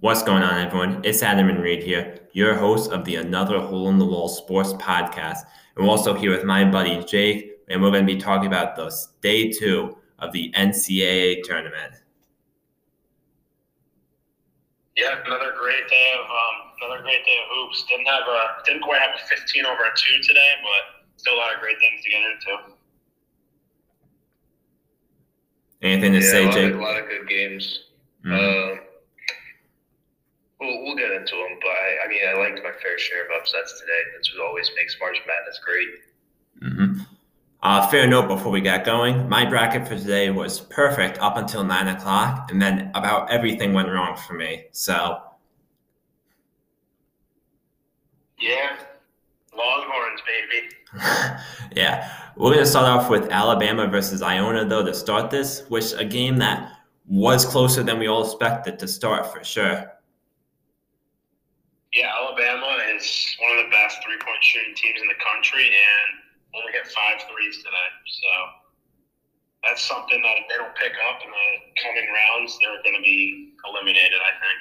What's going on, everyone? It's Adam and Reed here, your host of the Another Hole in the Wall Sports Podcast. And we're also here with my buddy Jake, and we're going to be talking about the day two of the NCAA tournament. Yeah, another great day of um, another great day of hoops. Didn't have a didn't quite have a 15 over a two today, but still a lot of great things to get into. Anything to yeah, say, a Jake? Of, a lot of good games. Mhm. Um, we'll, we'll get into them, but I, I mean, I liked my fair share of upsets today. That's what always makes March Madness great. hmm Uh, fair note before we get going, my bracket for today was perfect up until nine o'clock, and then about everything went wrong for me. So, Yeah, Longhorns, baby. yeah, we're going to start off with Alabama versus Iona, though, to start this, which a game that was closer than we all expected to start for sure. Yeah, Alabama is one of the best three point shooting teams in the country, and only hit five threes today. So that's something that if they don't pick up in the coming rounds, they're going to be eliminated. I think.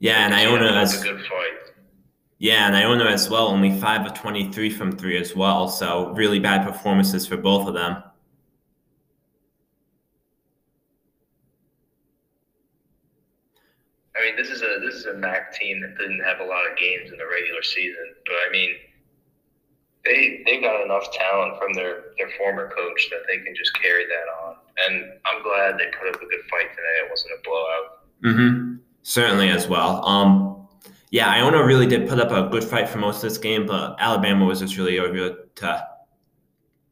Yeah, and Iona as a good fight. yeah, and Iona as well, only five of twenty-three from three as well. So really bad performances for both of them. I mean, this is this is a MAAC team that didn't have a lot of games in the regular season, but I mean, they they got enough talent from their their former coach that they can just carry that on. And I'm glad they put up a good fight today. It wasn't a blowout. Mm-hmm. Certainly as well. Um, yeah, Iona really did put up a good fight for most of this game, but Alabama was just really able to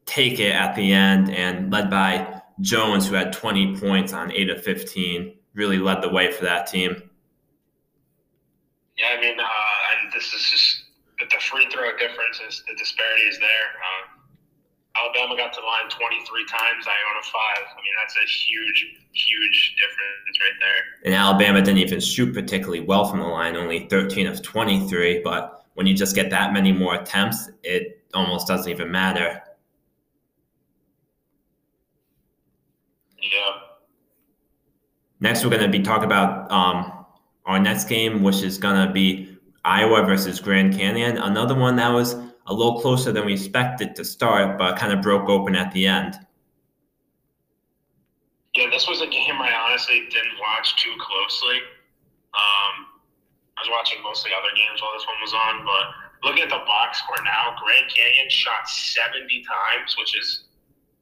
take it at the end and led by Jones, who had 20 points on 8 of 15, really led the way for that team. Yeah, I mean, uh, and this is just the, free throw difference is the disparity is there. Um, Alabama got to the line 23 times, Iona five. I mean, that's a huge, huge difference right there. And Alabama didn't even shoot particularly well from the line, only 13 of 23. But when you just get that many more attempts, it almost doesn't even matter. Yeah. Next, we're going to be talking about um, our next game, which is going to be Iowa versus Grand Canyon. Another one that was a little closer than we expected to start, but kind of broke open at the end. Yeah, this was a game I honestly didn't watch too closely. Um, I was watching mostly other games while this one was on, but looking at the box score now, Grand Canyon shot 70 times, which is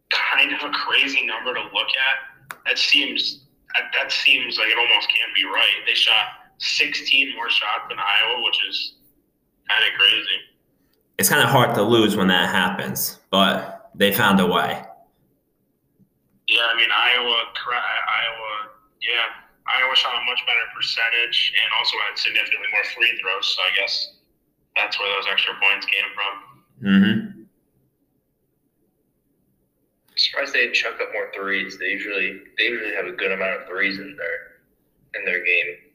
kind of a crazy number to look at. That seems that, that seems like it almost can't be right. They shot 16 more shots than Iowa, which is kind of crazy. It's kind of hard to lose when that happens, but they found a way. Yeah, I mean Iowa, cra- Iowa, yeah, Iowa shot a much better percentage and also had significantly more free throws. So I guess that's where those extra points came from. Mm-hmm. I'm surprised they didn't chuck up more threes. They usually they usually have a good amount of threes in their in their game.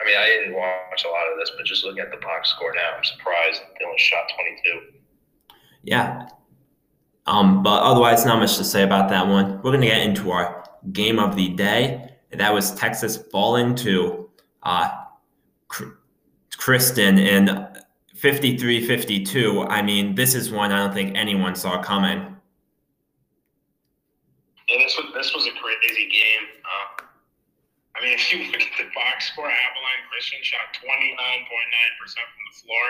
I mean, I didn't watch a lot of this, but just looking at the box score now, I'm surprised they only shot 22. Yeah. Um, but otherwise, not much to say about that one. We're going to get into our game of the day. That was Texas falling to uh, Christian in 53 52. I mean, this is one I don't think anyone saw coming. Yeah, this was this was a crazy game. Uh, I mean, if you look at the box score, Abilene Christian shot 29.9% from the floor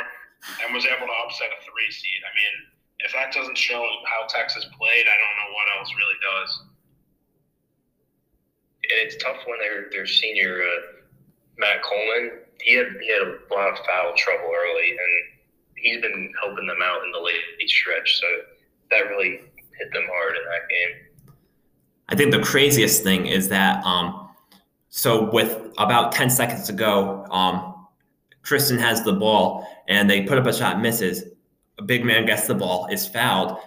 and was able to upset a three seed. I mean, if that doesn't show how Texas played, I don't know what else really does. And it's tough when their their senior uh, Matt Coleman. He had he had a lot of foul trouble early, and he's been helping them out in the late stretch. So that really hit them hard in that game. I think the craziest thing is that um, so with about 10 seconds to go, um, Christian has the ball and they put up a shot, misses. A big man gets the ball, is fouled,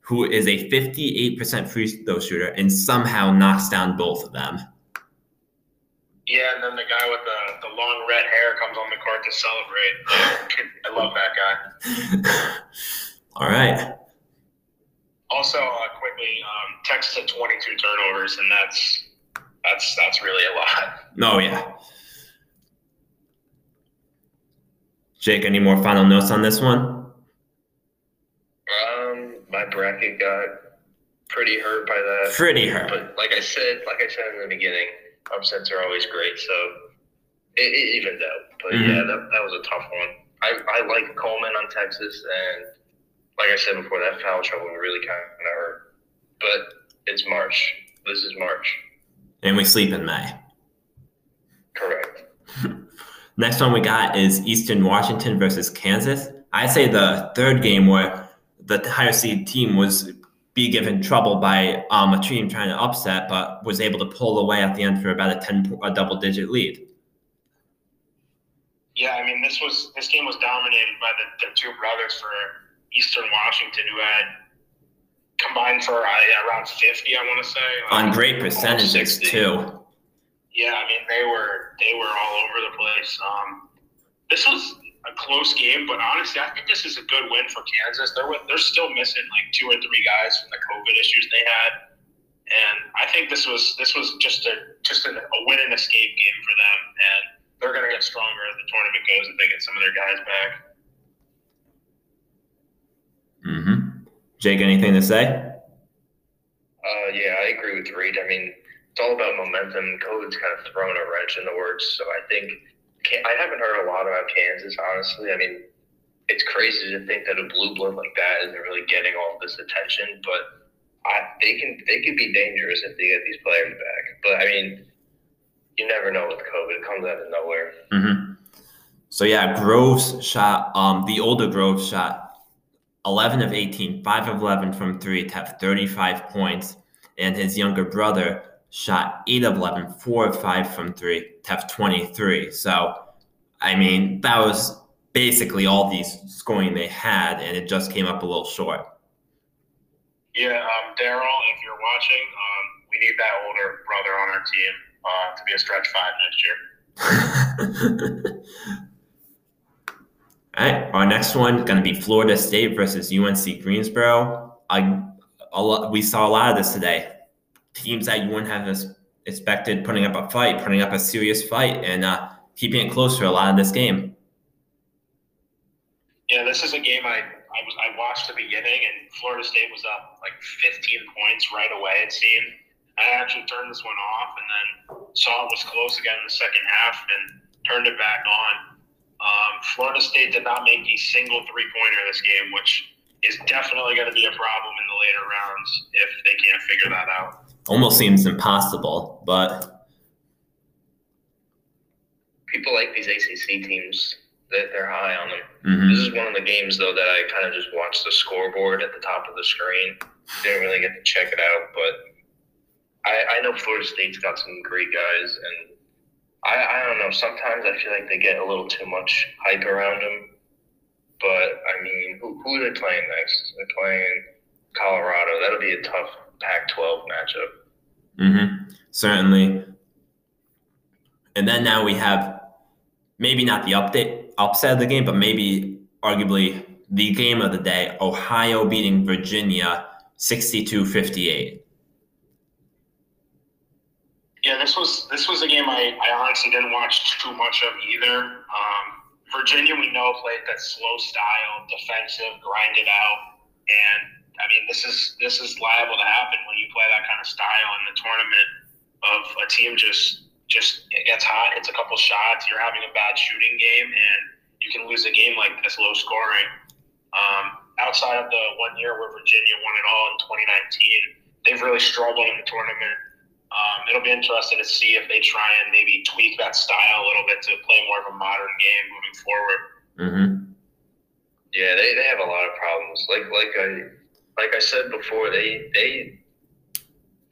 who is a 58% free throw shooter and somehow knocks down both of them. Yeah, and then the guy with the, the long red hair comes on the court to celebrate. I love that guy. All right. Also, uh, quickly, um, Texas had 22 turnovers, and that's That's that's really a lot. Oh yeah. Jake, any more final notes on this one? Um, my bracket got pretty hurt by that. Pretty hurt. But like I said, like I said in the beginning, upsets are always great, so it, it evened out. But Mhm. yeah, that, that was a tough one. I, I like Coleman on Texas, and like I said before, that foul trouble really kind of hurt. But it's March. This is March. And we sleep in May. Correct. Next one we got is Eastern Washington versus Kansas. I'd say the third game where the higher seed team was be given trouble by um, a team trying to upset, but was able to pull away at the end for about a ten a double digit lead. Yeah, I mean this was this game was dominated by the, the two brothers for Eastern Washington who had combined for uh, around fifty, I want to say. On great percentages 60. too. Yeah, I mean they were they were all over the place. Um, this was a close game, but honestly, I think this is a good win for Kansas. They're they're still missing like two or three guys from the COVID issues they had, and I think this was this was just a just a, a win and escape game for them, and they're going to get stronger as the tournament goes if they get some of their guys back. Jake, anything to say? Uh, yeah, I agree with Reed. I mean, it's all about momentum. COVID's kind of thrown a wrench in the works. So I think I haven't heard a lot about Kansas, honestly. I mean, it's crazy to think that a blue blood like that isn't really getting all this attention, but I, they can they could be dangerous if they get these players back. But I mean, you never know with COVID; it comes out of nowhere. hmm So yeah, Groves shot. Um, the older Groves shot 11 of 18, 5 of 11 from three to have 35 points, and his younger brother shot 8 of 11, 4 of 5 from three to have 23. So, I mean, that was basically all these scoring they had, and it just came up a little short. Yeah, um, Daryl, if you're watching, um, we need that older brother on our team uh, to be a stretch five next year. All right, our next one going to be Florida State versus UNC Greensboro. I, a lot, we saw a lot of this today. Teams that you wouldn't have expected putting up a fight, putting up a serious fight, and uh, keeping it close for a lot of this game. Yeah, this is a game I, I was I watched the beginning and Florida State was up like 15 points right away. It seemed. I actually turned this one off and then saw it was close again in the second half and turned it back on. Um, Florida State did not make a single three pointer in this game, which is definitely going to be a problem in the later rounds if they can't figure that out. Almost seems impossible, but People like these ACC teams; that they're high on them. mhm. This is one of the games though that I kind of just watched the scoreboard at the top of the screen. Didn't really get to check it out, but I, I know Florida State's got some great guys, and I, I don't know. Sometimes I feel like they get a little too much hype around them. But I mean, who, who are they playing next? They're playing Colorado. That'll be a tough Pac-12 matchup. Mm-hmm. Certainly. And then now we have maybe not the update upset of the game, but maybe arguably the game of the day: Ohio beating Virginia 62-58. Yeah, this was this was a game I, I honestly didn't watch too much of either. Um, Virginia, we know, played that slow style, defensive, grind it out, and I mean this is this is liable to happen when you play that kind of style in the tournament. Of a team just just it gets hot, hits a couple shots, you're having a bad shooting game, and you can lose a game like this, low scoring. Um, outside of the one year where Virginia won it all in 2019, they've really struggled in the tournament. Um, it'll be interesting to see if they try and maybe tweak that style a little bit to play more of a modern game moving forward. Mm-hmm. Yeah, they, they have a lot of problems. Like like I like I said before, they they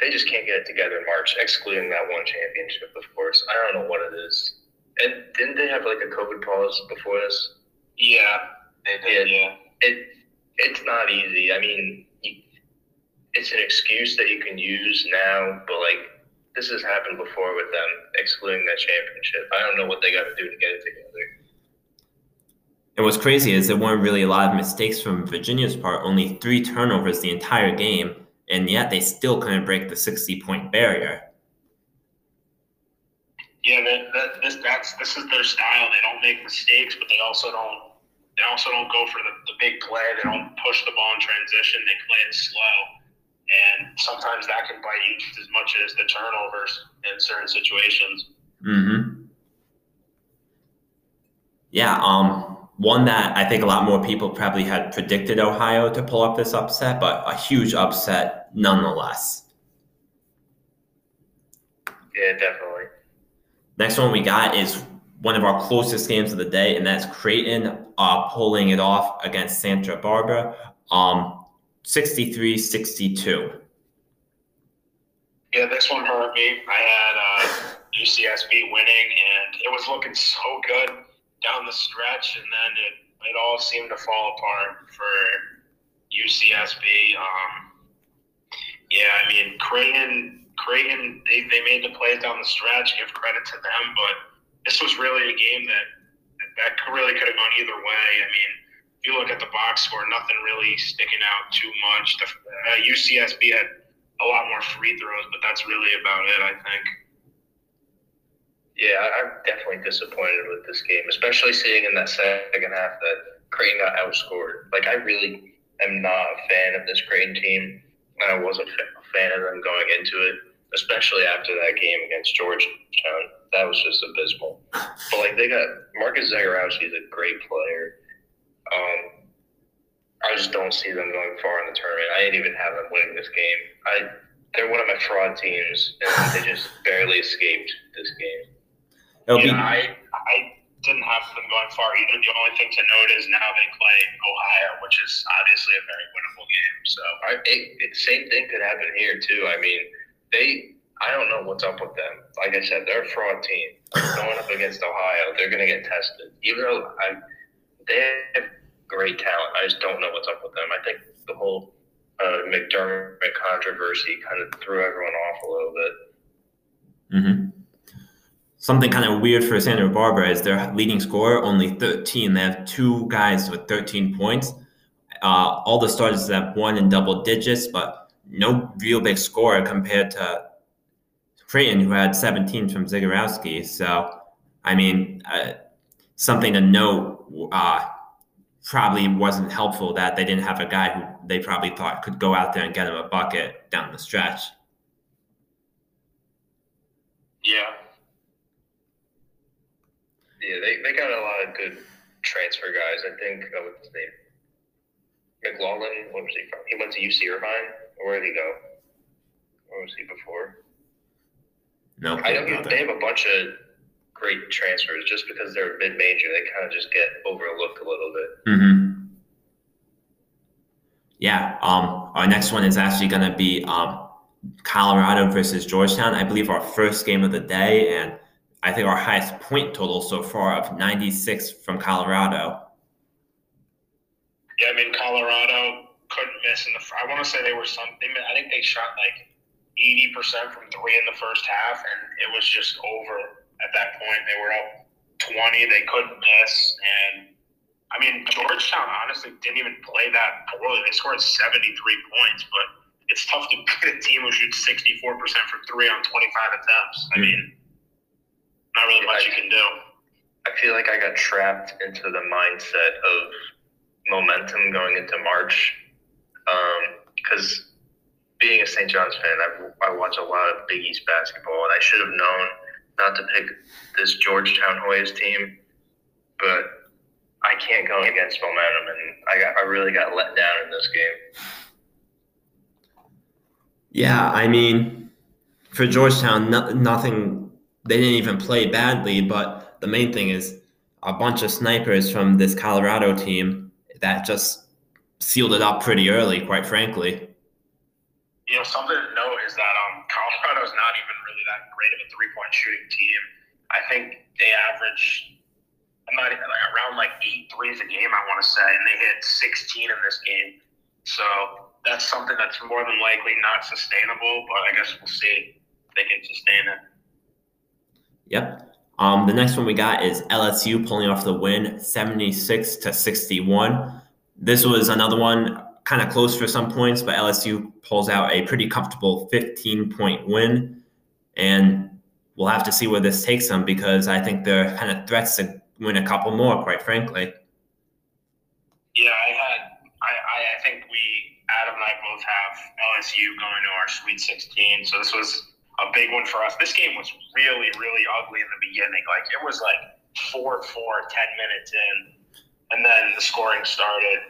they just can't get it together in March, excluding that one championship, of course. I don't know what it is. And didn't they have like a COVID pause before this? Yeah, they did. Yeah. It it's not easy. I mean, it's an excuse that you can use now, but like this has happened before with them, excluding that championship. I don't know what they got to do to get it together. And what's crazy is there weren't really a lot of mistakes from Virginia's part, only three turnovers the entire game, and yet they still couldn't break the 60 point barrier. Yeah, that, that, this that's this is their style. They don't make mistakes, but they also don't they also don't go for the, the big play. They don't push the ball in transition. They play it slow, and sometimes that can bite you just as much as the turnovers in certain situations. Mm-hmm. Yeah. Um. One that I think a lot more people probably had predicted Ohio to pull up this upset, but a huge upset nonetheless. Yeah, definitely. Next one we got is one of our closest games of the day, and that's Creighton uh, pulling it off against Santa Barbara, um, 63-62. Yeah, this one hurt me. I had uh, UCSB winning, and it was looking so good down the stretch, and then it, it all seemed to fall apart for UCSB. Um, yeah, I mean, Creighton, Creighton, they, they made the plays down the stretch. Give credit to them, but this was really a game that that really could have gone either way. I mean, if you look at the box score, nothing really sticking out too much. The, uh, UCSB had a lot more free throws, but that's really about it, I think. Yeah, I'm definitely disappointed with this game, especially seeing in that second half that Creighton got outscored. Like, I really am not a fan of this Creighton team. and I wasn't a fan of them going into it, especially after that game against Georgetown that was just abysmal. But like they got Marcus Zegarowski is a great player. Um, I just don't see them going far in the tournament. I didn't even have them winning this game. I they're one of my fraud teams, and they just barely escaped this game. yeah, I I didn't have them going far either. The only thing to note is now they play Ohio, which is obviously a very winnable game. So I, it, it, same thing could happen here too. I mean, they I don't know what's up with them. Like I said, they're a fraud team. Going up against Ohio, they're going to get tested. Even though I, they have great talent, I just don't know what's up with them. I think the whole uh, McDermott controversy kind of threw everyone off a little bit. Mm-hmm. Something kind of weird for Santa Barbara is their leading scorer only 13. They have two guys with 13 points. Uh, all the starters have one in double digits, but no real big scorer compared to Creighton, who had 17 from Zegarowski. So, I mean, uh, something to note uh, probably wasn't helpful that they didn't have a guy who they probably thought could go out there and get him a bucket down the stretch. Yeah. Yeah, they, they got a lot of good transfer guys. I think, uh, what's his name? McLaughlin, what was he from? He went to UC Irvine. Where did he go? Where was he before? No, I don't. They have a bunch of great transfers. Just because they're mid major, they kind of just get overlooked a little bit. Mm-hmm. Yeah. Um. Our next one is actually going to be um, Colorado versus Georgetown. I believe our first game of the day, and I think our highest point total so far of 96 from Colorado. Yeah, I mean Colorado couldn't miss in the. I want to say they were something. I think they shot like 80% from three in the first half, and it was just over at that point. They were up 20, they couldn't miss. And I mean, Georgetown honestly didn't even play that poorly. They scored 73 points, but it's tough to beat a team who shoots 64% from three on 25 attempts. I hmm. mean, not really much you can do. I feel like I got trapped into the mindset of momentum going into March because um, being a St. John's fan, I, I watch a lot of Big East basketball, and I should have known not to pick this Georgetown Hoyas team, but I can't go against momentum, and I got I really got let down in this game. Yeah, I mean, for Georgetown, no, nothing. They didn't even play badly, but the main thing is a bunch of snipers from this Colorado team that just sealed it up pretty early, quite frankly you know, something to note is that um, Colorado is not even really that great of a three point shooting team. I think they average I'm not around like eight threes a game, I want to say, and they hit 16 in this game. So that's something that's more than likely not sustainable, but I guess we'll see if they can sustain it. Yep. Um, the next one we got is LSU pulling off the win, 76 to 61. This was another one kind of close for some points, but LSU pulls out a pretty comfortable 15 point win. And we'll have to see where this takes them because I think they're kind of threats to win a couple more, quite frankly. Yeah, I had. I, I think we Adam and I both have LSU going to our Sweet 16, so this was a big one for us. This game was really, really ugly in the beginning. Like it was like 4 four ten minutes in, and then the scoring started.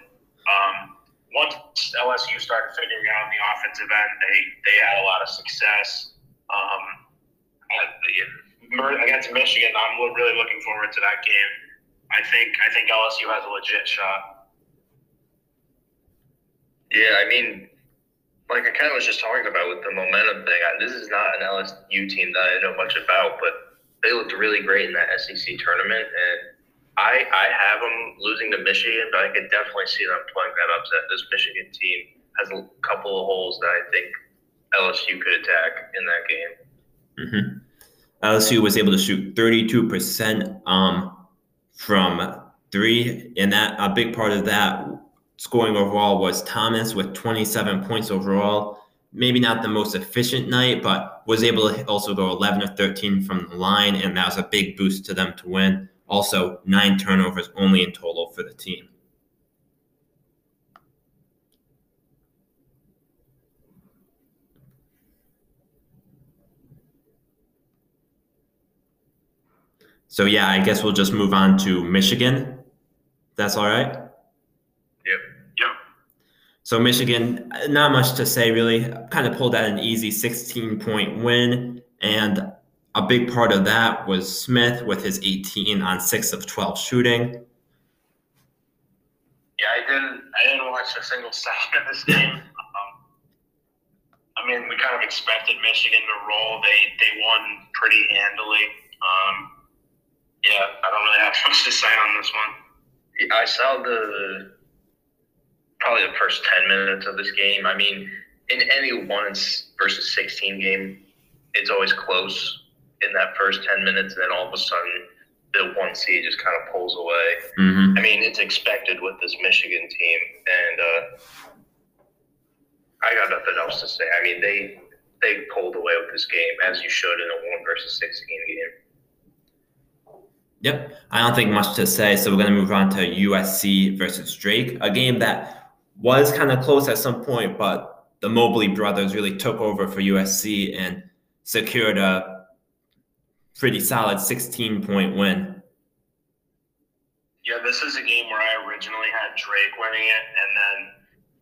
Um, once LSU started figuring out the offensive end, they they had a lot of success. Um, against Michigan, I'm really looking forward to that game. I think I think LSU has a legit shot. Yeah, I mean, like I kind of was just talking about with the momentum thing. I, this is not an LSU team that I know much about, but they looked really great in that SEC tournament, and I I have them losing to Michigan, but I could definitely see them pulling that upset. This Michigan team has a couple of holes that I think LSU could attack in that game. Mm-hmm. LSU was able to shoot 32% um, from three, and that a big part of that scoring overall was Thomas with 27 points overall. Maybe not the most efficient night, but was able to also go 11 or 13 from the line, and that was a big boost to them to win. Also, nine turnovers only in total for the team. So yeah, I guess we'll just move on to Michigan. That's all right. Yep. Yep. So Michigan, not much to say really. Kind of pulled out an easy 16 point win, and a big part of that was Smith with his 18 on six of 12 shooting. Yeah, I didn't. I didn't watch a single second of this game. Um, I mean, we kind of expected Michigan to roll. They they won pretty handily. Um, yeah, I don't really have much to say on this one. I saw the probably the first 10 minutes of this game. I mean, in any one versus 16 game, it's always close in that first 10 minutes, and then all of a sudden, the one seed just kind of pulls away. Mm-hmm. I mean, it's expected with this Michigan team, and uh, I got nothing else to say. I mean, they they pulled away with this game as you should in a one versus 16 game. Yep, I don't think much to say. So we're going to move on to USC versus Drake, a game that was kind of close at some point, but the Mobley brothers really took over for USC and secured a pretty solid 16 point win. Yeah, this is a game where I originally had Drake winning it, and then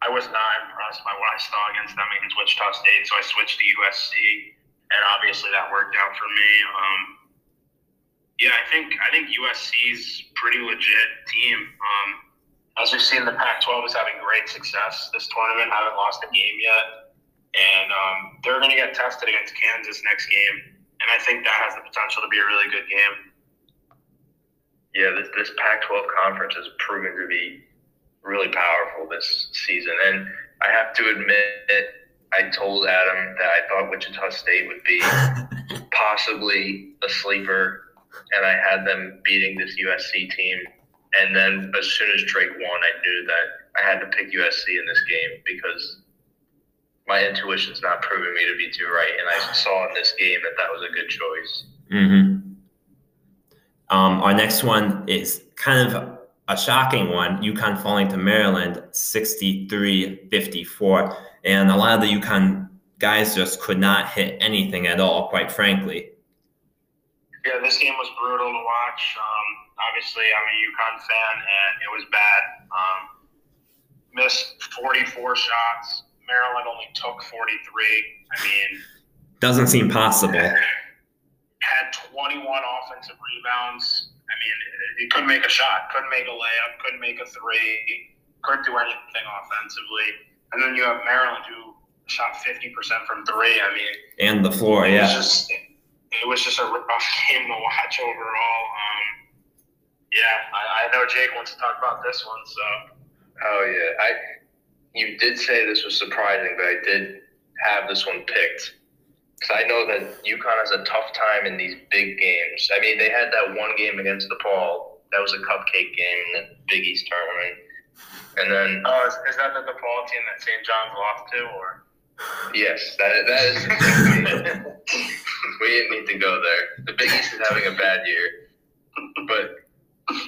I was not impressed by what I saw against them against Wichita State, so I switched to USC, and obviously that worked out for me. Um, yeah, I think I think USC's pretty legit team. Um, as we've seen, the Pac-12 is having great success this tournament. Haven't lost a game yet, and um, they're going to get tested against Kansas next game. And I think that has the potential to be a really good game. Yeah, this this Pac-12 conference has proven to be really powerful this season, and I have to admit, I told Adam that I thought Wichita State would be possibly a sleeper, and I had them beating this USC team and then as soon as Drake won, I knew that I had to pick USC in this game because my intuition's not proving me to be too right. And I saw in this game that that was a good choice. Mm-hmm. Um, our next one is kind of a shocking one. UConn falling to Maryland 63 54. And a lot of the UConn guys just could not hit anything at all, quite frankly. Yeah, this game was brutal to watch. Um, obviously I'm a UConn fan, and it was bad. Um, missed 44 shots. Maryland only took 43. I mean, doesn't seem possible. Had 21 offensive rebounds. I mean, he couldn't make a shot, couldn't make a layup, couldn't make a three, couldn't do anything offensively. And then you have Maryland who shot 50% from three. I mean, and the floor, yeah. Just, it was just a rough game to watch overall. Um, yeah, I, I know Jake wants to talk about this one. So. Oh yeah, I. You did say this was surprising, but I did have this one picked because I know that UConn has a tough time in these big games. I mean, they had that one game against DePaul. That was a cupcake game in the Big East tournament. And then, oh, is, is that the DePaul team that St. John's lost to, or? Yes, that that is. we didn't need to go there. The Big East is having a bad year, but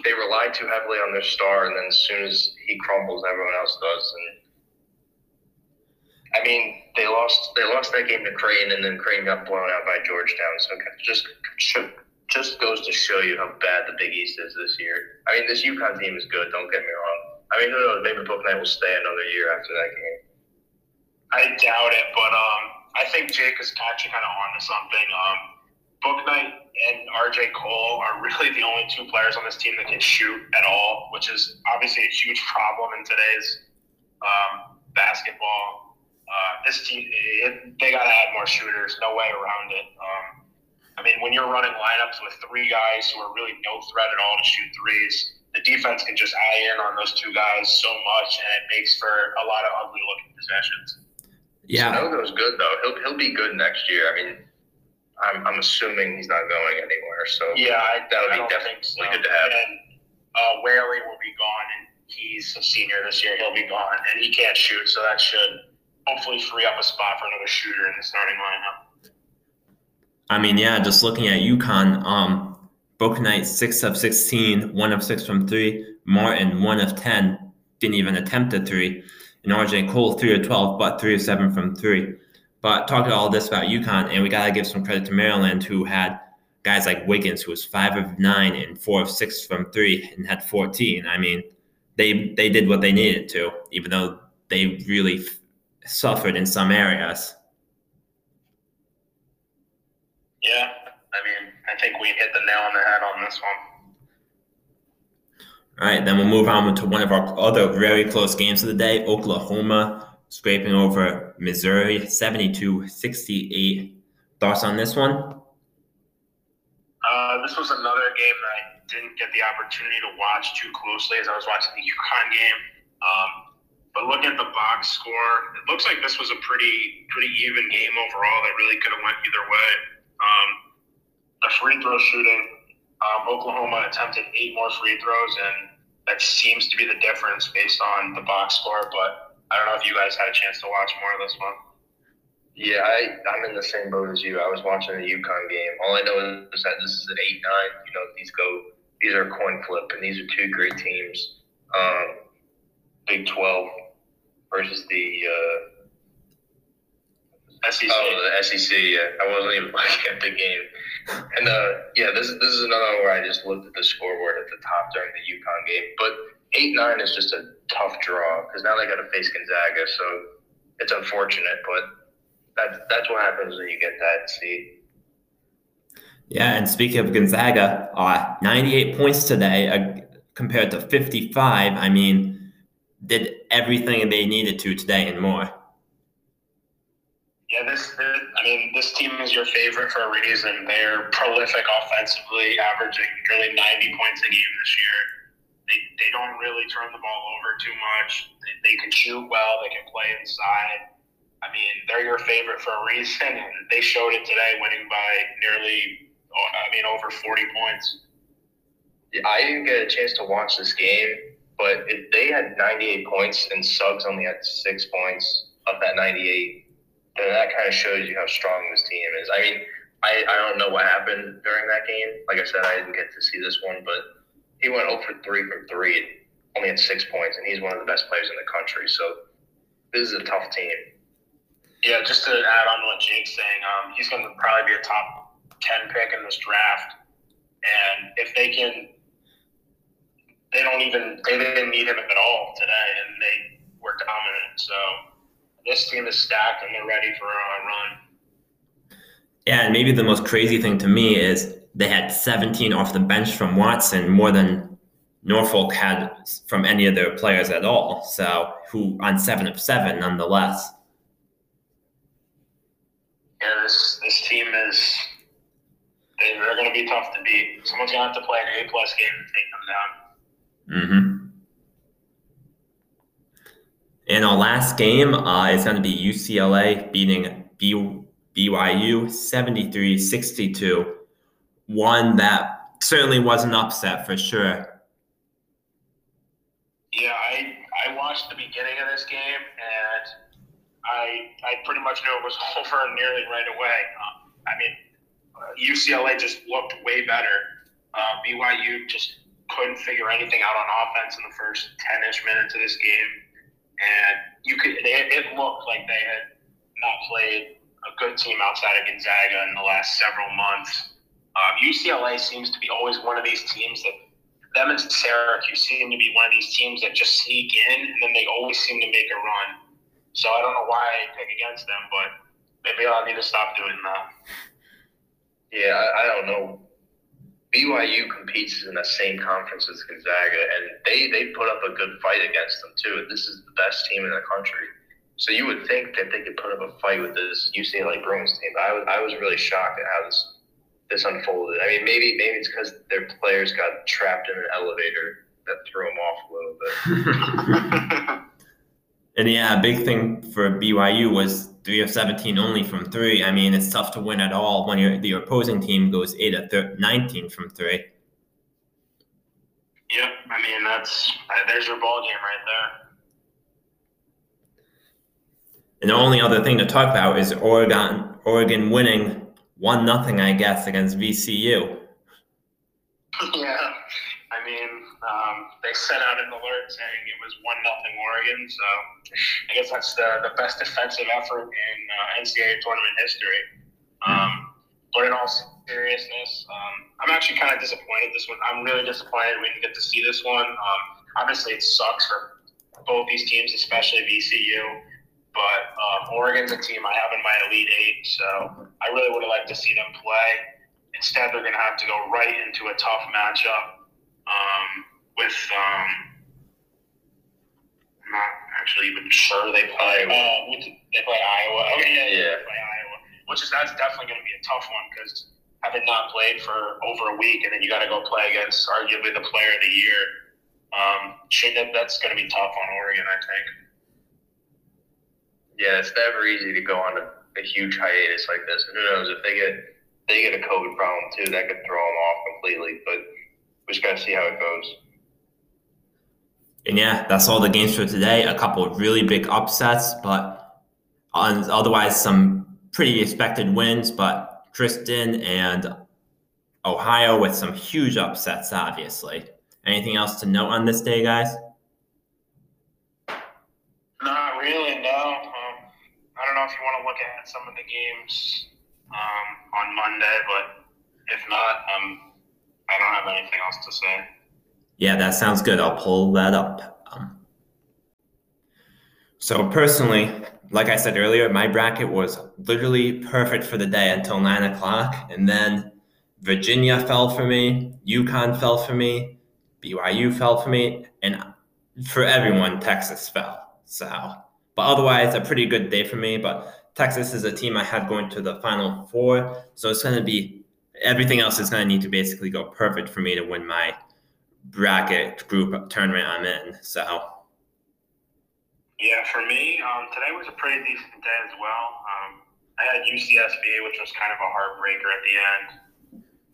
they rely too heavily on their star, and then as soon as he crumbles, everyone else does. And I mean, they lost they lost that game to Creighton, and then Creighton got blown out by Georgetown. So just just goes to show you how bad the Big East is this year. I mean, this UConn team is good. Don't get me wrong. I mean, who knows? Maybe Bouknight will stay another year after that game. I doubt it, but um, I think Jake is actually kind of on to something. Um, Bouknight and RJ Cole are really the only two players on this team that can shoot at all, which is obviously a huge problem in today's um, basketball. Uh, this team, it, they got to add more shooters. No way around it. Um, I mean, when you're running lineups with three guys who are really no threat at all to shoot threes, the defense can just eye in on those two guys so much, and it makes for a lot of ugly looking possessions. Yeah, Sanogo's good though. He'll he'll be good next year. I mean, I'm I'm assuming he's not going anywhere. So yeah, I, that would be definitely so. good to have. And uh, Whaley will be gone, and he's a senior this year. He'll be gone, and he can't shoot, so that should hopefully free up a spot for another shooter in the starting lineup. I mean, yeah, just looking at UConn, um, Bouknight six of 16, one of six from three. Martin one of ten, didn't even attempt a three. And RJ Cole three of twelve, but three of seven from three. But talking all this about UConn, and we gotta give some credit to Maryland, who had guys like Wiggins, who was five of nine and four of six from three, and had 14. I mean, they they did what they needed to, even though they really f- suffered in some areas. Yeah, I mean, I think we hit the nail on the head on this one. All right, then we'll move on to one of our other very close games of the day Oklahoma scraping over Missouri 72 68. Thoughts on this one? Uh, this was another game that I didn't get the opportunity to watch too closely as I was watching the UConn game. Um, but looking at the box score, it looks like this was a pretty pretty even game overall that really could have went either way. Um, the free throw shooting, um, Oklahoma attempted eight more free throws, and that seems to be the difference based on the box score. But I don't know if you guys had a chance to watch more of this one. Yeah, I, I'm in the same boat as you. I was watching the UConn game. All I know is that this is an eight nine. You know, these go these are coin flip, and these are two great teams. Um, Big Twelve versus the uh, SEC. Oh, the SEC. Yeah, I wasn't even looking at the game. And uh, yeah, this is this is another one where I just looked at the scoreboard at the top during the UConn game. But eight nine is just a tough draw because now they got to face Gonzaga, so it's unfortunate, but that's that's what happens when you get that seed. Yeah, and speaking of Gonzaga, uh, 98 points today uh, compared to 55. I mean, did everything they needed to today and more. Yeah, this, this, I mean, this team is your favorite for a reason. They're prolific offensively, averaging nearly 90 points a game this year. They, they don't really turn the ball over too much. They, they can shoot well, they can play inside. I mean, they're your favorite for a reason, they showed it today, winning by nearly, I mean, over 40 points. I didn't get a chance to watch this game, but if they had 98 points and Suggs only had six points of that 98 then that kind of shows you how strong this team is. I mean, I, I don't know what happened during that game. Like I said, I didn't get to see this one, but he went 0 for 3 from 3, and only had six points, and he's one of the best players in the country. So this is a tough team. Yeah, just to add on to what Jake's saying, um, he's going to probably be a top 10 pick in this draft. And if they can, they don't even, they didn't need him at all today, and they were dominant. So this team is stacked and they're ready for a run. Yeah, and maybe the most crazy thing to me is they had 17 off the bench from Watson, more than Norfolk had from any of their players at all. So, who on seven of seven, nonetheless. Yeah, this this team is they're going to be tough to beat. Someone's going to have to play an A plus game to take them down. Mm-hmm. In our last game, uh, it's going to be UCLA beating B- BYU 73 62. One that certainly was an upset for sure. Yeah, I, I watched the beginning of this game, and I I pretty much knew it was over nearly right away. Um, I mean, uh, UCLA just looked way better. Uh, BYU just couldn't figure anything out on offense in the first ten-ish minutes of this game, and you could it, it looked like they had not played a good team outside of Gonzaga in the last several months. Um, UCLA seems to be always one of these teams that them and Syracuse seem to be one of these teams that just sneak in and then they always seem to make a run. So I don't know why I pick against them, but maybe I'll need to stop doing that. Yeah, I, I don't know. BYU competes in the same conference as Gonzaga, and they, they put up a good fight against them too. This is the best team in the country. So you would think that they could put up a fight with this UCLA Bruins team. I was I was really shocked at how this this unfolded. I mean, maybe maybe it's because their players got trapped in an elevator that threw them off a little bit. and yeah, a big thing for BYU was three of 17 only from three. I mean, it's tough to win at all when your the opposing team goes eight of 19 from three. Yep, I mean that's there's your ball game right there. And the only other thing to talk about is Oregon Oregon winning one nothing, I guess, against VCU. Yeah, I mean, um, they sent out an alert saying it was one nothing Oregon, so I guess that's the, the best defensive effort in uh, NCAA tournament history. Um, but in all seriousness, um, I'm actually kind of disappointed. This one, I'm really disappointed we didn't get to see this one. Um, obviously, it sucks for both these teams, especially VCU. But um, Oregon's a team I have in my Elite Eight, so I really would have liked to see them play. Instead, they're going to have to go right into a tough matchup um, with. Um, I'm not actually even sure they play. Uh, they play Iowa. Okay, yeah, yeah, they play Iowa. Which is that's definitely going to be a tough one because having not played for over a week, and then you got to go play against arguably the player of the year. Um, that's going to be tough on Oregon, I think yeah, it's never easy to go on a, a huge hiatus like this. And who knows if they get they get a COVID problem too, that could throw them off completely. But we just got to see how it goes. And yeah, that's all the games for today. A couple really big upsets, but otherwise some pretty expected wins. But Christian and Ohio with some huge upsets, obviously. Anything else to note on this day, guys? Not really, no. I don't know if you want to look at some of the games um, on Monday, but if not, um, I don't have anything else to say. Yeah, that sounds good. I'll pull that up. Um, so personally, like I said earlier, my bracket was literally perfect for the day until nine o'clock, and then Virginia fell for me, UConn fell for me, BYU fell for me, and for everyone, Texas fell. So but otherwise, a pretty good day for me. But Texas is a team I had going to the Final Four, so it's going to be everything else is going to need to basically go perfect for me to win my bracket group tournament I'm in. So. Yeah, for me, um, today was a pretty decent day as well. Um, I had UCSB, which was kind of a heartbreaker at the end.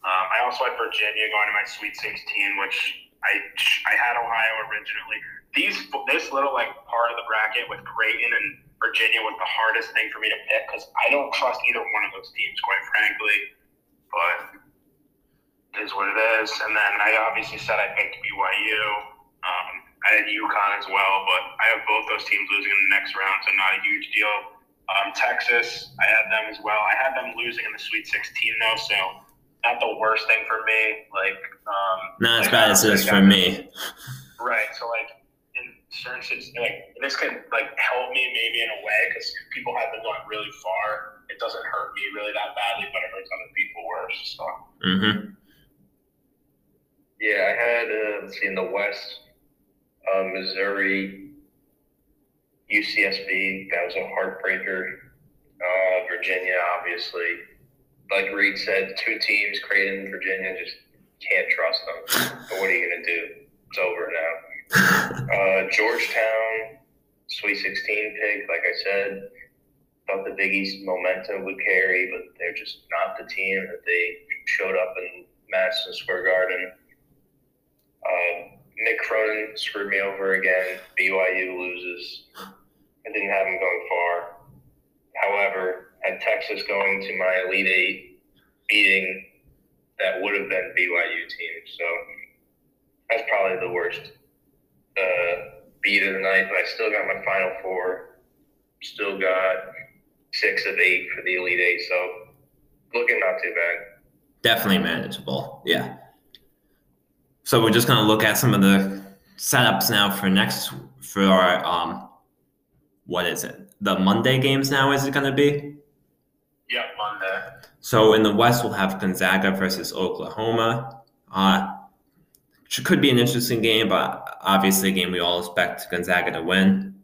Um, I also had Virginia going to my Sweet 16, which I I had Ohio originally these this little like part of the bracket with Creighton and Virginia was the hardest thing for me to pick because I don't trust either one of those teams, quite frankly. But is what it is. And then I obviously said I picked BYU. Um, I had UConn as well, but I have both those teams losing in the next round, so not a huge deal. Um, Texas, I had them as well. I had them losing in the Sweet 16 though, so not the worst thing for me. Like um, not as bad as it is for me. Right. So like in certain like this can like help me maybe in a way because people have been going really far. It doesn't hurt me really that badly, but it hurts other people worse. So. Mm-hmm. Yeah, I had uh, let's see in the West, uh, Missouri, UCSB. That was a heartbreaker. Uh, Virginia, obviously, like Reed said, two teams, Creighton, and Virginia, just can't trust them. But what are you gonna do? It's over now uh, Georgetown, Sweet 16 pick, like I said, thought the Big East momentum would carry, but they're just not the team that they showed up in Madison Square Garden. Uh, Mick Cronin screwed me over again. BYU loses. I didn't have him going far. However, had Texas going to my Elite Eight, beating that would have been BYU team. So that's probably the worst uh, beat of the night. But I still got my Final Four. Still got six of eight for the Elite Eight. So looking not too bad. Definitely manageable. Yeah. So we're just gonna look at some of the setups now for next for our um what is it? The Monday games now is it gonna be? Yeah, Monday. So in the West we'll have Gonzaga versus Oklahoma. Uh could be an interesting game, but obviously a game we all expect Gonzaga to win.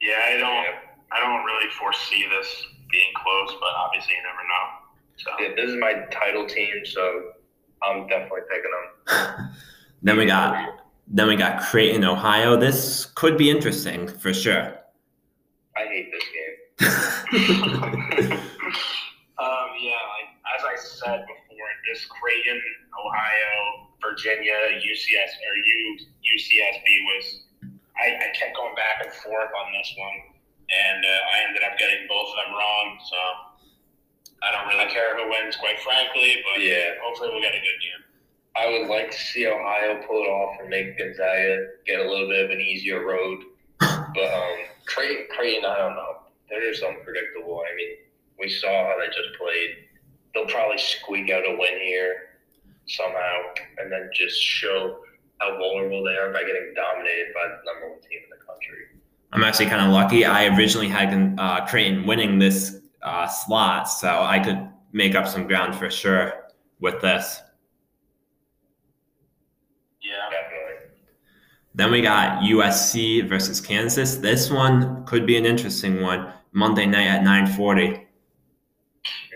Yeah, I don't I don't really foresee this being close, but obviously you never know. So Yeah, this is my title team, so I'm definitely taking them. Then we got then we got Creighton, Ohio. This could be interesting for sure. I hate this game. um, yeah, like as I said before, this Creighton, Ohio, Virginia, UCS or U, UCSB was. I, I kept going back and forth on this one, and uh, I ended up getting both of them wrong. So I don't really care who wins, quite frankly. But Yeah. hopefully we'll get a good game. I would like to see Ohio pull it off and make Gonzaga get a little bit of an easier road. But um, Creighton, Creighton, I don't know. They're just unpredictable. I mean, we saw how they just played. They'll probably squeak out a win here somehow, and then just show how vulnerable they are by getting dominated by the number one team in the country. I'm actually kind of lucky. I originally had uh, Creighton winning this uh, slot, so I could make up some ground for sure with this. Yeah. Definitely. Then we got USC versus Kansas. This one could be an interesting one. Monday night at 9:40.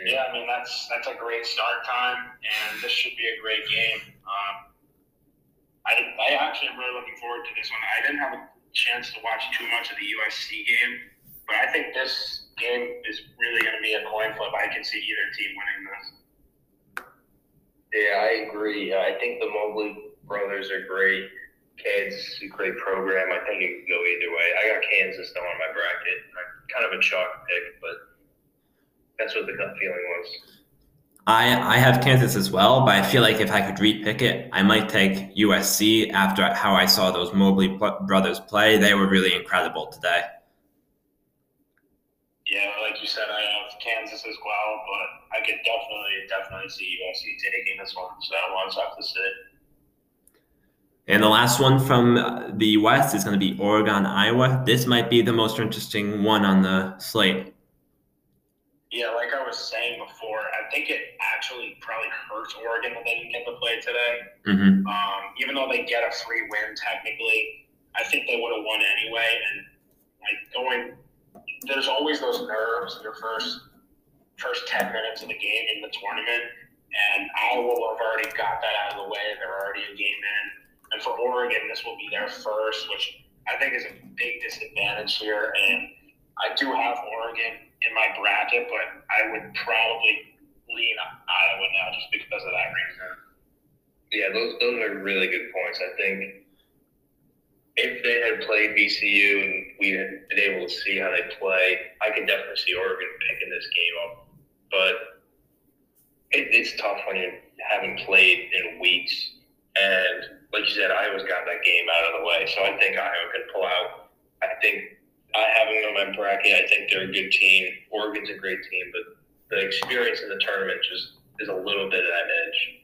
Yeah, I mean that's that's a great start time, and this should be a great game. Um, I, I actually am really looking forward to this one. I didn't have a chance to watch too much of the USC game, but I think this game is really going to be a coin flip. I can see either team winning this. Yeah, I agree. I think the Mobley brothers are great. Kansas is a great program. I think it could go either way. I got Kansas though on my bracket. I'm kind of a chalk pick, but that's what the gut feeling was. I I have Kansas as well, but I feel like if I could repick it, I might take USC after how I saw those Mobley brothers play. They were really incredible today. Yeah, like you said, I have Kansas as well, but I could definitely definitely see USC taking this one. So we'll just have to see. And the last one from the West is going to be Oregon, Iowa. This might be the most interesting one on the slate. Yeah, like I was saying before, I think it actually probably hurts Oregon that they didn't get to play today. hmm Um, even though they get a free win technically, I think they would have won anyway. And like going, there's always those nerves in your first first ten minutes of the game in the tournament, and Iowa will have already got that out of the way. They're already a game in, and for Oregon, this will be their first, which I think is a big disadvantage here. And I do have Oregon in my bracket, but I would probably lean Iowa now just because of that reason. Yeah, those those are really good points. I think if they had played VCU and we had been able to see how they play, I can definitely see Oregon picking this game up. But it, it's tough when you haven't played in weeks. And like you said, Iowa's got that game out of the way, so I think Iowa can pull out. I think I have them on my bracket. I think they're a good team. Oregon's a great team, but the experience in the tournament just is a little bit of that edge.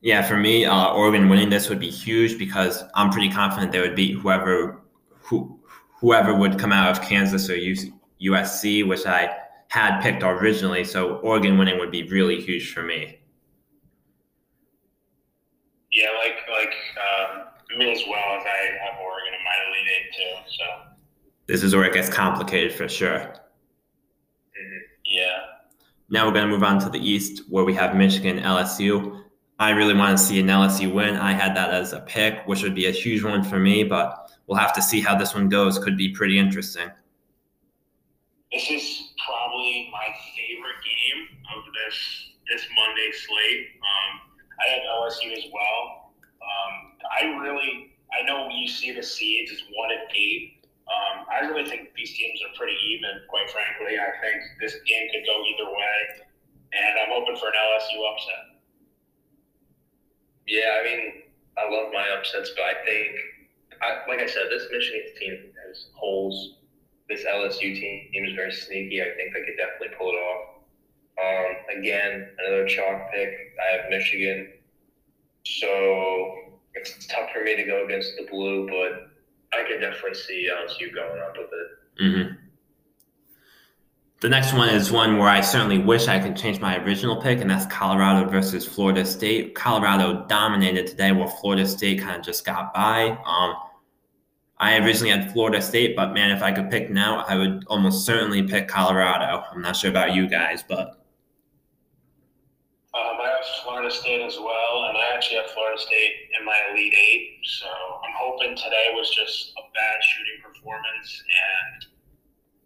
Yeah, for me, uh, Oregon winning this would be huge because I'm pretty confident they would beat whoever who whoever would come out of Kansas or USC, which I had picked originally. So Oregon winning would be really huge for me. Yeah, like like um, me as well as I have Oregon in my Elite Eight too. So This is where it gets complicated for sure. Mhm. yeah, Now we're going to move on to the East, where we have Michigan, LSU. I really want to see an LSU win. I had that as a pick, which would be a huge one for me, but we'll have to see how this one goes. Could be pretty interesting. this is probably my favorite game of this this Monday slate. Um, I have LSU as well. Um, I really I know you see the seeds as one and eight, Um, I really think these teams are pretty even, quite frankly. I think this game could go either way, and I'm hoping for an LSU upset. Yeah, I mean, I love my upsets, but I think, I, like I said, this Michigan team has holes. This LSU team is very sneaky. I think they could definitely pull it off. Um, again, another chalk pick. I have Michigan. So it's tough for me to go against the blue, but I can definitely see LSU going up with it. Mm-hmm. The next one is one where I certainly wish I could change my original pick, and that's Colorado versus Florida State. Colorado dominated today, while Florida State kind of just got by. Um, I originally had Florida State, but man, if I could pick now, I would almost certainly pick Colorado. I'm not sure about you guys, but um, I have Florida State as well, and I actually have Florida State in my Elite Eight. So I'm hoping today was just a bad shooting performance, and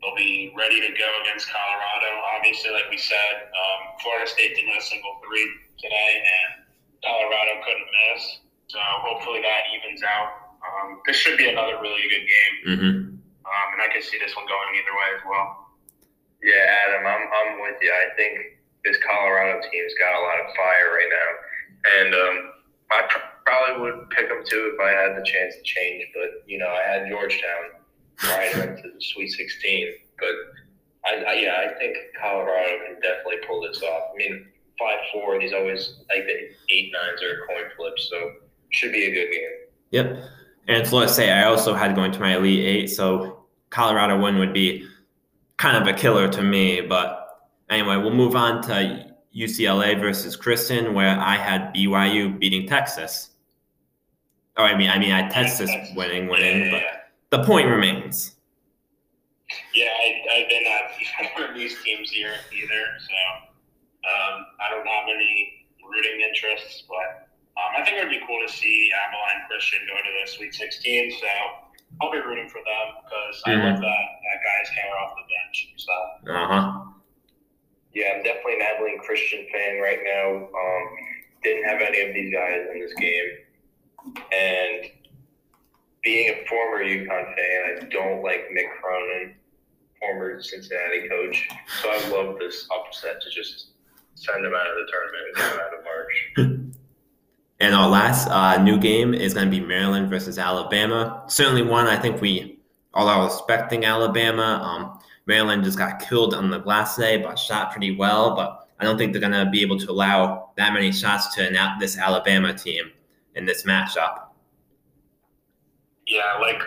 they'll be ready to go against Colorado. Obviously, like we said, um, Florida State didn't hit a single three today, and Colorado couldn't miss. So hopefully that evens out. Um, this should be another really good game, mm-hmm. um, and I can see this one going either way as well. Yeah, Adam, I'm I'm with you. I think this Colorado team's got a lot of fire right now, and um, I pr- probably would pick them too if I had the chance to change. But you know, I had Georgetown right into the Sweet 16, but I, I, yeah, I think Colorado can definitely pull this off. I mean, five four, these always like the eight nines are a coin flip, so should be a good game. Yep. And so let's say I also had going to my Elite Eight, so Colorado win would be kind of a killer to me, but Anyway, we'll move on to UCLA versus Christian, where I had BYU beating Texas. Oh, I mean, I mean, I had Texas winning, winning, yeah, yeah, but the point remains. Yeah, I, I did not either of these teams here either, so um, I don't have any rooting interests, but um, I think it would be cool to see Abilene Christian go to the Sweet 16. So I'll be rooting for them because mm-hmm. I love that that guy's hair off the bench. So. Uh huh. Yeah, I'm definitely an Abilene Christian fan right now. Um, didn't have any of these guys in this game, and being a former UConn fan, I don't like Mick Cronin, former Cincinnati coach. So I love this upset to just send them out of the tournament and get them out of March. And our last uh, new game is going to be Maryland versus Alabama. Certainly one I think we all are expecting Alabama. Um, Maryland just got killed on the glass today, but shot pretty well. But I don't think they're going to be able to allow that many shots to this Alabama team in this matchup. Yeah, like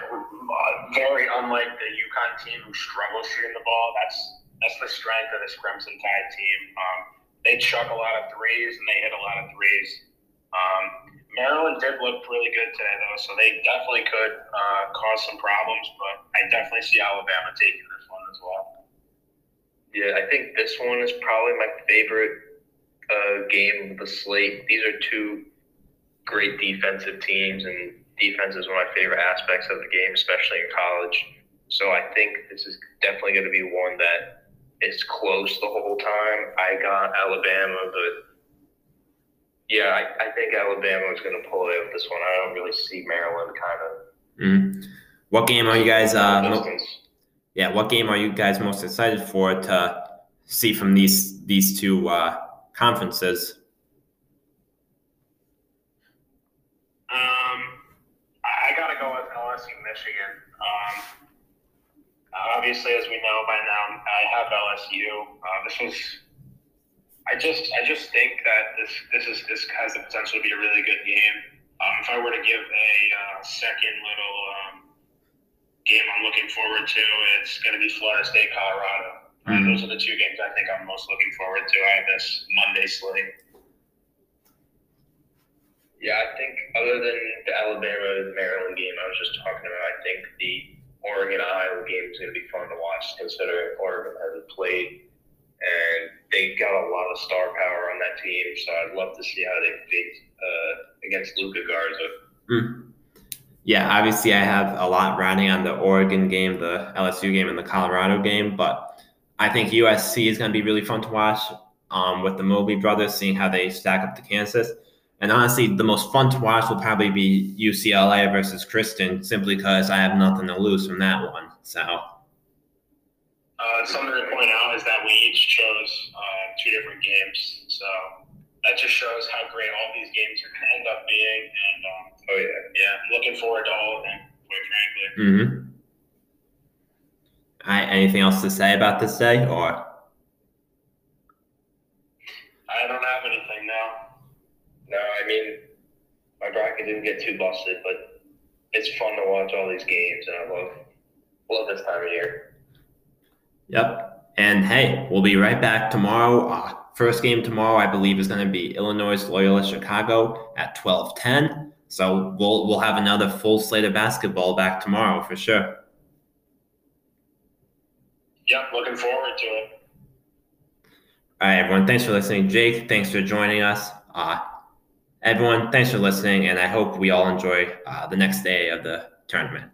very unlike the UConn team who struggles shooting the ball. That's that's the strength of this Crimson Tide team. Um, they chuck a lot of threes and they hit a lot of threes. Um, Maryland did look really good today, though, so they definitely could uh, cause some problems. But I definitely see Alabama taking this one as well. Yeah, I think this one is probably my favorite uh, game of the slate. These are two great defensive teams, and defense is one of my favorite aspects of the game, especially in college. So I think this is definitely going to be one that is close the whole time. I got Alabama, but yeah, I, I think Alabama is going to pull it out this one. I don't really see Maryland kind of. Mm-hmm. What game are you guys? Uh, yeah, what game are you guys most excited for to see from these these two uh, conferences? Um, I gotta go with LSU Michigan. Um, obviously, as we know by now, I have LSU. Uh, this was. I just, I just think that this, this is, this has the potential to be a really good game. Um, if I were to give a uh, second little um, game I'm looking forward to. It's going to be Florida State, Colorado. Mm-hmm. those are the two games I think I'm most looking forward to. I have this Monday slate. Yeah, I think other than the Alabama Maryland game I was just talking about, I think the Oregon Iowa game is going to be fun to watch, considering Oregon hasn't played and they've got a lot of star power on that team. So I'd love to see how they face uh, against Luka Garza. Mm yeah, obviously I have a lot riding on the Oregon game, the LSU game, and the Colorado game, but I think USC is going to be really fun to watch um, with the Mobley brothers, seeing how they stack up to Kansas. And honestly, the most fun to watch will probably be UCLA versus Christian, simply because I have nothing to lose from that one. So. Uh, something to point out is that we each chose uh, two different games, so that just shows how great all these games are going to end up being. And um, Oh yeah. yeah, I'm looking forward to all of them, quite frankly. Mm-hmm. I, anything else to say about this day, or? I don't have anything now. No, I mean, my bracket didn't get too busted, but it's fun to watch all these games, and I love love this time of year. Yep. And hey, we'll be right back tomorrow. Uh, first game tomorrow, I believe, is going to be Illinois Loyola Chicago at twelve ten. So we'll we'll have another full slate of basketball back tomorrow for sure. Yep, looking forward to it. All right, everyone. Thanks for listening. Jake, thanks for joining us. Uh, everyone, thanks for listening, and I hope we all enjoy uh, the next day of the tournament.